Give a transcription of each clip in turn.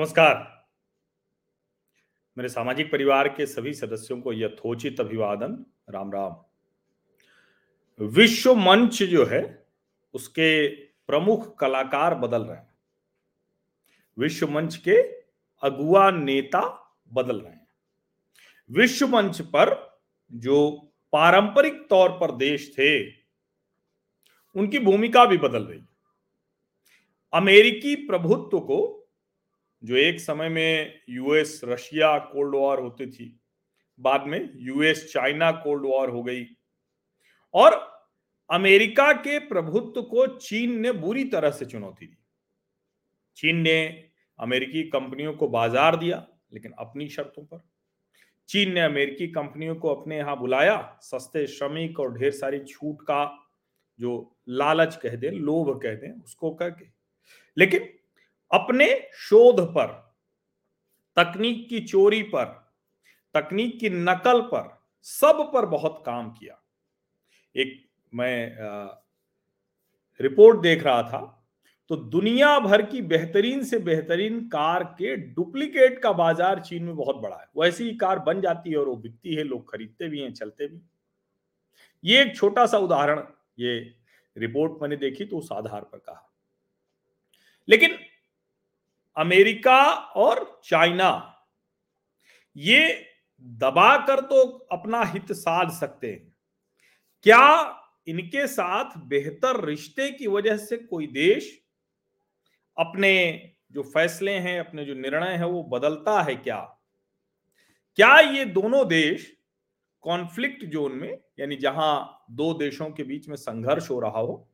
नमस्कार। मेरे सामाजिक परिवार के सभी सदस्यों को यथोचित अभिवादन। राम राम। विश्व मंच जो है, उसके प्रमुख कलाकार बदल रहे हैं। विश्व मंच के अगुआ नेता बदल रहे हैं। विश्व मंच पर जो पारंपरिक तौर पर देश थे, उनकी भूमिका भी बदल रही है। अमेरिकी प्रभुत्व को जो एक समय में यूएस रशिया कोल्ड वॉर होती थी, बाद में यूएस चाइना कोल्ड वॉर हो गई। और अमेरिका के प्रभुत्व को चीन ने बुरी तरह से चुनौती दी। चीन ने अमेरिकी कंपनियों को बाज़ार दिया, लेकिन अपनी शर्तों पर। चीन ने अमेरिकी कंपनियों को अपने यहाँ बुलाया, सस्ते श्रमिक और ढेर सारी छूट का जो लालच कह दें, लोभ कह दें, उसको करके लेकिन अपने शोध पर तकनीक की चोरी पर तकनीक की नकल पर सब पर बहुत काम किया। एक मैं आ, रिपोर्ट देख रहा था तो दुनिया भर की बेहतरीन से बेहतरीन कार के डुप्लीकेट का बाज़ार चीन में बहुत बड़ा है। वैसी ही कार बन जाती है और वो बिकती है लोग खरीदते भी हैं चलते भी ये एक छोटा सा उदाहरण ये रिपोर्ट मैंने देखी तो उस आधार पर कहा। लेकिन अमेरिका और चाइना। ये दबा कर तो अपना हित साध सकते हैं। क्या इनके साथ बेहतर रिश्ते की वजह से कोई देश अपने जो फैसले हैं, अपने जो निर्णय है, वो बदलता है क्या? क्या ये दोनों देश कॉन्फ्लिक्ट जोन में, यानी जहाँ दो देशों के बीच में संघर्ष हो रहा हो,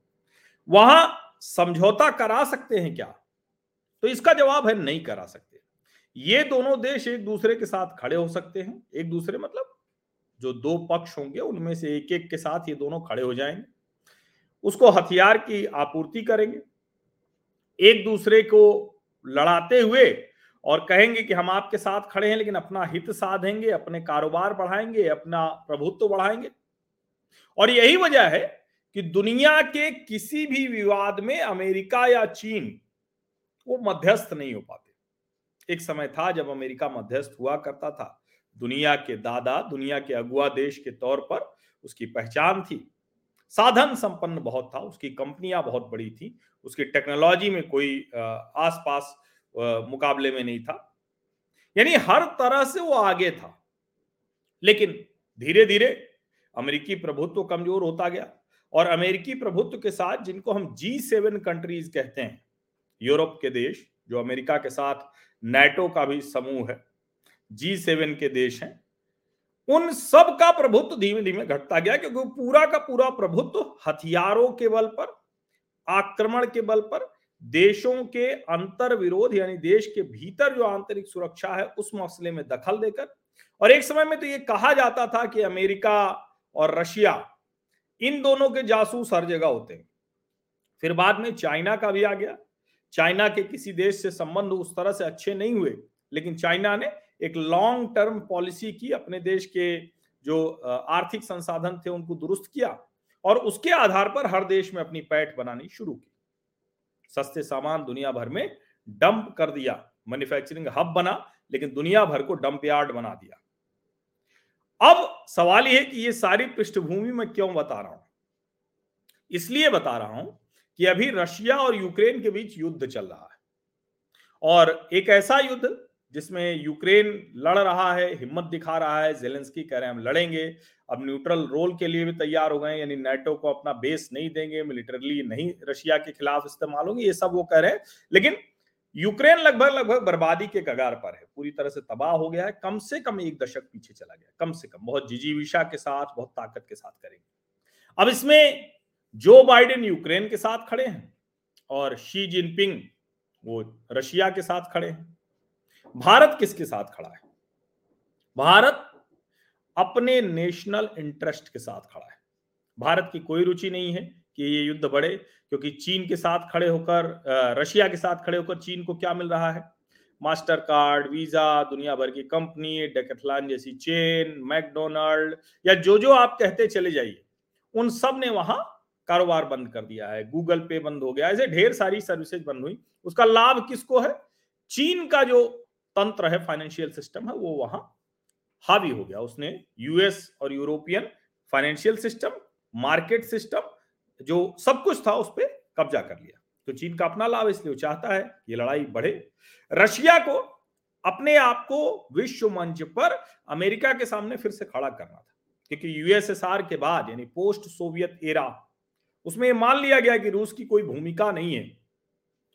वहाँ समझौता करा सकते हैं क्या? तो इसका जवाब है नहीं करा सकते। ये दोनों देश एक दूसरे के साथ खड़े हो सकते हैं। एक दूसरे मतलब जो दो पक्ष होंगे, उनमें से एक एक के साथ ये दोनों खड़े हो जाएँगे। उसको हथियार की आपूर्ति करेंगे। एक दूसरे को लड़ाते हुए और कहेंगे कि हम आपके साथ खड़े हैं, लेकिन अपना हित साधेंगे, अपने कारोबार बढ़ाएँगे, अपना प्रभुत्व बढ़ाएँगे। और यही वजह है कि दुनिया के किसी भी विवाद में अमेरिका या चीन वो मध्यस्थ नहीं हो पाते। एक समय था जब अमेरिका मध्यस्थ हुआ करता था। दुनिया के दादा, दुनिया के अगुआ देश के तौर पर उसकी पहचान थी। साधन संपन्न बहुत था, उसकी कंपनियाँ बहुत बड़ी थी, उसकी टेक्नोलॉजी में कोई आसपास मुकाबले में नहीं था। यानी हर तरह से वो आगे था। लेकिन धीरे धीरे अमेरिकी प्रभुत्व कमज़ोर होता गया और अमेरिकी प्रभुत्व के साथ जिनको हम जी सेवन कंट्रीज़ कहते हैं यूरोप के देश, जो अमेरिका के साथ नेटो का भी समूह है जी सेवन के देश हैं, उन सब का प्रभुत्व धीमे धीमे घटता गया, क्योंकि पूरा का पूरा प्रभुत्व हथियारों के बल पर, आक्रमण के बल पर, देशों के अंतर विरोध यानी देश के भीतर जो आंतरिक सुरक्षा है, उस मसले में दखल देकर, और एक समय में तो ये कहा जाता था कि अमेरिका और रशिया, इन दोनों के जासूस हर जगह होते हैं। फिर बाद में चाइना का भी आ गया चाइना के किसी देश से संबंध उस तरह से अच्छे नहीं हुए, लेकिन चाइना ने एक लॉन्ग टर्म पॉलिसी की, अपने देश के जो आर्थिक संसाधन थे उनको दुरुस्त किया और उसके आधार पर हर देश में अपनी पैठ बनानी शुरू की। सस्ते सामान दुनिया भर में डंप कर दिया मैन्युफैक्चरिंग हब बना, लेकिन दुनिया भर को डंप यार्ड बना दिया। अब सवाल यह कि ये सारी पृष्ठभूमि में क्यों बता रहा हूँ? इसलिए बता रहा हूँ कि अभी रशिया और यूक्रेन के बीच युद्ध चल रहा है। और एक ऐसा युद्ध जिसमें यूक्रेन लड़ रहा है, हिम्मत दिखा रहा है, जेलेंस्की कह रहे हैं हम लड़ेंगे, अब न्यूट्रल रोल के लिए भी तैयार हो गए यानी नेटो को अपना बेस नहीं देंगे, मिलिटरली नहीं रशिया के खिलाफ इस्तेमाल होंगे, ये सब वो कह रहे हैं। लेकिन यूक्रेन लगभग लगभग बर्बादी के कगार पर है, पूरी तरह से तबाह हो गया है, कम से कम एक दशक पीछे चला गया कम से कम, बहुत जिजीविशा के साथ, बहुत ताकत के साथ करेंगे। अब इसमें जो बाइडेन यूक्रेन के साथ खड़े हैं और शी जिनपिंग वो रशिया के साथ खड़े हैं। भारत किसके साथ खड़ा है? भारत अपने नेशनल इंटरेस्ट के साथ खड़ा है। भारत की कोई रुचि नहीं है कि ये युद्ध बढ़े, क्योंकि चीन के साथ खड़े होकर रशिया के साथ खड़े होकर चीन को क्या मिल रहा है? मास्टर कार्ड वीज़ा, दुनिया भर की कंपनी, डेकेथलान जैसी चेन, मैकडोनल्ड या जो जो आप कहते चले जाइए, उन सबने वहाँ कारोबार बंद कर दिया है गूगल पे बंद हो गया, ऐसे ढेर सारी सर्विसेज़ बंद हुई। उसका लाभ किसको है? चीन का जो तंत्र है फाइनेंशियल सिस्टम है, वो वहाँ हावी हो गया। उसने यूएस और European financial system market system जो सब कुछ था, उस पर कब्जा कर लिया। तो चीन का अपना लाभ इसलिए चाहता है ये लड़ाई बढ़े। रशिया को अपने आप को विश्व मंच पर अमेरिका के सामने फिर से खड़ा करना था, क्योंकि यूएसएसआर के बाद, यानी पोस्ट सोवियत एरा उसमें यह मान लिया गया कि रूस की कोई भूमिका नहीं है।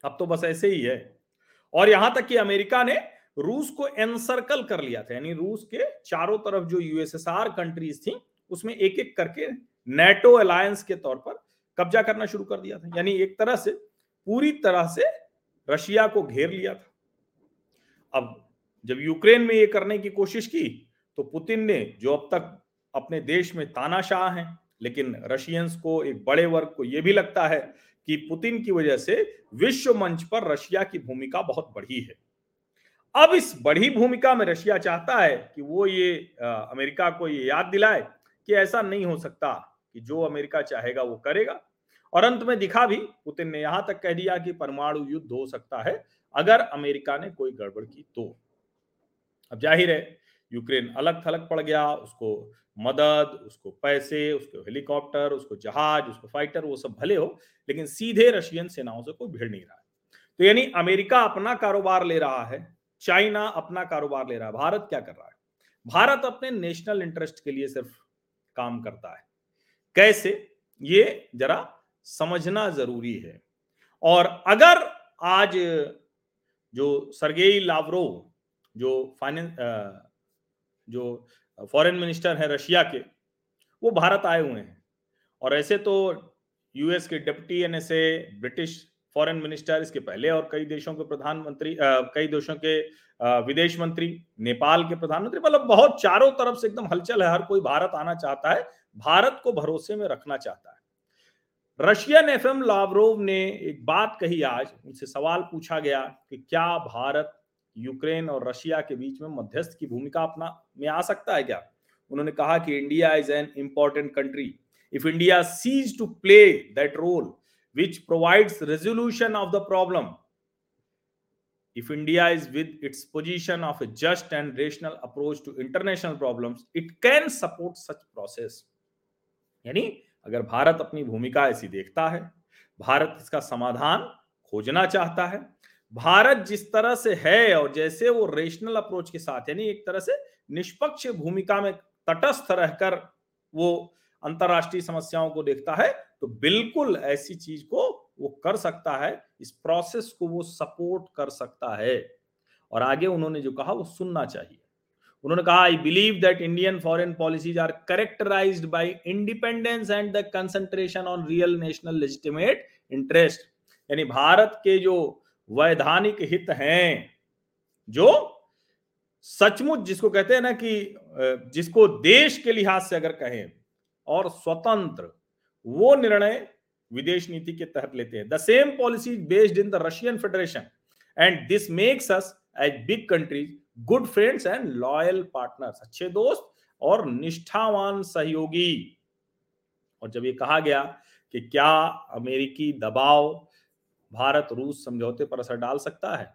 अब तो बस ऐसे ही है। और यहाँ तक कि अमेरिका ने रूस को एनसर्कल कर लिया था, यानी रूस के चारों तरफ़ जो यूएसएसआर कंट्रीज़ थी, उसमें एक एक करके नेटो अलायंस के तौर पर कब्जा करना शुरू कर दिया था। यानी एक तरह से, पूरी तरह से रशिया को घेर लिया था। अब जब यूक्रेन में ये करने की कोशिश की तो पुतिन ने जो अब तक अपने देश में तानाशाह हैं लेकिन रशियंस को एक बड़े वर्ग को यह भी लगता है कि पुतिन की वजह से विश्व मंच पर रशिया की भूमिका बहुत बढ़ी है। अब इस बढ़ी भूमिका में रशिया चाहता है कि वो ये आ, अमेरिका को ये याद दिलाए कि ऐसा नहीं हो सकता कि जो अमेरिका चाहेगा वो करेगा। और अंत में दिखा भी पुतिन ने यहाँ तक कह दिया कि परमाणु युद्ध हो सकता है अगर अमेरिका ने कोई गड़बड़ की तो। अब ज़ाहिर है यूक्रेन अलग थलग पड़ गया, उसको मदद, उसको पैसे, उसको हेलीकॉप्टर, उसको जहाज़, उसको फाइटर, वो सब भले हो, लेकिन सीधे रशियन सेनाओं से कोई भिड़ नहीं रहा है। तो यानी अमेरिका अपना कारोबार ले रहा है, चाइना अपना कारोबार ले रहा है, भारत क्या कर रहा है? भारत अपने नेशनल इंटरेस्ट के लिए सिर्फ़ काम करता है। कैसे? ये जरा समझना ज़रूरी है। और अगर आज जो सरगेई लावरो जो फाइनेंस जो फॉरेन मिनिस्टर है रशिया के, वो भारत आए हुए हैं। और ऐसे तो यूएस के deputy NSA British foreign minister इसके पहले और कई देशों के प्रधानमंत्री कई देशों के विदेश मंत्री, नेपाल के प्रधानमंत्री मतलब बहुत चारों तरफ़ से एकदम हलचल है, हर कोई भारत आना चाहता है, भारत को भरोसे में रखना चाहता है। रशियन एफ़ एम लावरोव ने एक बात कही आज, उनसे सवाल पूछा गया कि क्या भारत यूक्रेन और रशिया के बीच में मध्यस्थ की भूमिका अपना में आ सकता है क्या? उन्होंने कहा कि India is an important country if India cease to play that role which provides resolution of the problem if india is with its position of a just and rational approach to international problems, it can support such process. यानी अगर भारत अपनी भूमिका ऐसी देखता है, भारत इसका समाधान खोजना चाहता है भारत जिस तरह से है और जैसे वो रेशनल अप्रोच के साथ यानी एक तरह से निष्पक्ष भूमिका में तटस्थ रहकर वो अंतरराष्ट्रीय समस्याओं को देखता है तो बिल्कुल ऐसी चीज़ को वो कर सकता है, इस प्रोसेस को वो सपोर्ट कर सकता है। और आगे उन्होंने जो कहा, वो सुनना चाहिए। उन्होंने कहा I believe that Indian foreign policies are characterised by independence and the concentration on real national legitimate interest यानी भारत के जो वैधानिक हित हैं। जो सचमुच जिसको कहते हैं ना कि जिसको देश के लिहाज से अगर कहें और स्वतंत्र, वो निर्णय विदेश नीति के तहत लेते हैं। The same policy based in the Russian federation and this makes us as big countries good friends and loyal partners अच्छे दोस्त और निष्ठावान सहयोगी। और जब ये कहा गया कि क्या अमेरिकी दबाव भारत रूस समझौते पर असर डाल सकता है?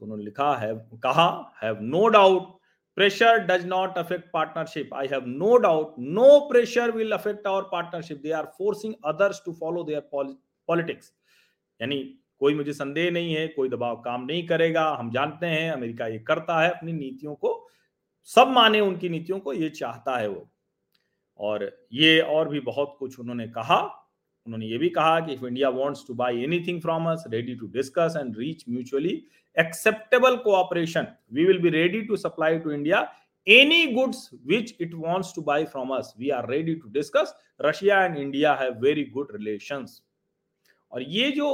तो उन्होंने लिखा है कहा have no doubt pressure does not affect partnership I have no doubt no pressure will affect our partnership they are forcing others to follow their politics यानी कोई मुझे संदेह नहीं है, कोई दबाव काम नहीं करेगा। हम जानते हैं, अमेरिका ये करता है अपनी नीतियों को। सब माने उनकी नीतियों को, ये चाहता है वो। और ये और भी बहुत कुछ उन्होंने कहा। उन्होंने ये भी कहा कि if India wants to buy anything from us ready to discuss and reach mutually acceptable cooperation we will be ready to supply to India any goods which it wants to buy from us we are ready to discuss Russia and India have very good relations और ये जो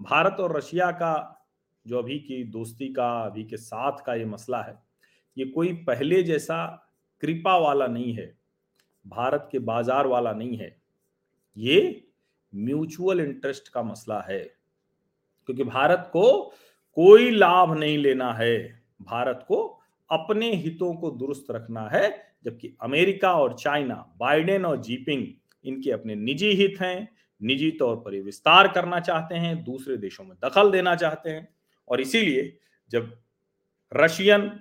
भारत और Russia का, जो अभी की दोस्ती का, अभी के साथ का ये मसला है, ये कोई पहले जैसा कृपा वाला नहीं है, भारत के बाज़ार वाला नहीं है। ये म्यूचुअल इंटरेस्ट का मसला है। क्योंकि भारत को कोई लाभ नहीं लेना है। भारत को अपने हितों को दुरुस्त रखना है, जबकि अमेरिका और चाइना, बाइडेन और जीपिंग, इनके अपने निजी हित हैं। निजी तौर पर विस्तार करना चाहते हैं, दूसरे देशों में दखल देना चाहते हैं। और इसीलिए जब रशियन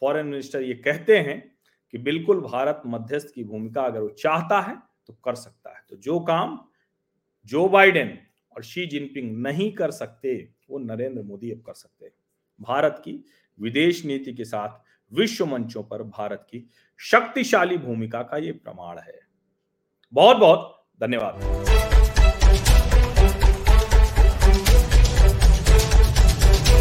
फॉरेन मिनिस्टर ये कहते हैं कि बिल्कुल भारत मध्यस्थ की भूमिका अगर वो चाहता है तो कर सकता है। तो जो काम जो बाइडेन और शी जिनपिंग नहीं कर सकते, वो नरेंद्र मोदी अब कर सकते हैं। भारत की विदेश नीति के साथ विश्व मंचों पर भारत की शक्तिशाली भूमिका का ये प्रमाण है। बहुत बहुत धन्यवाद।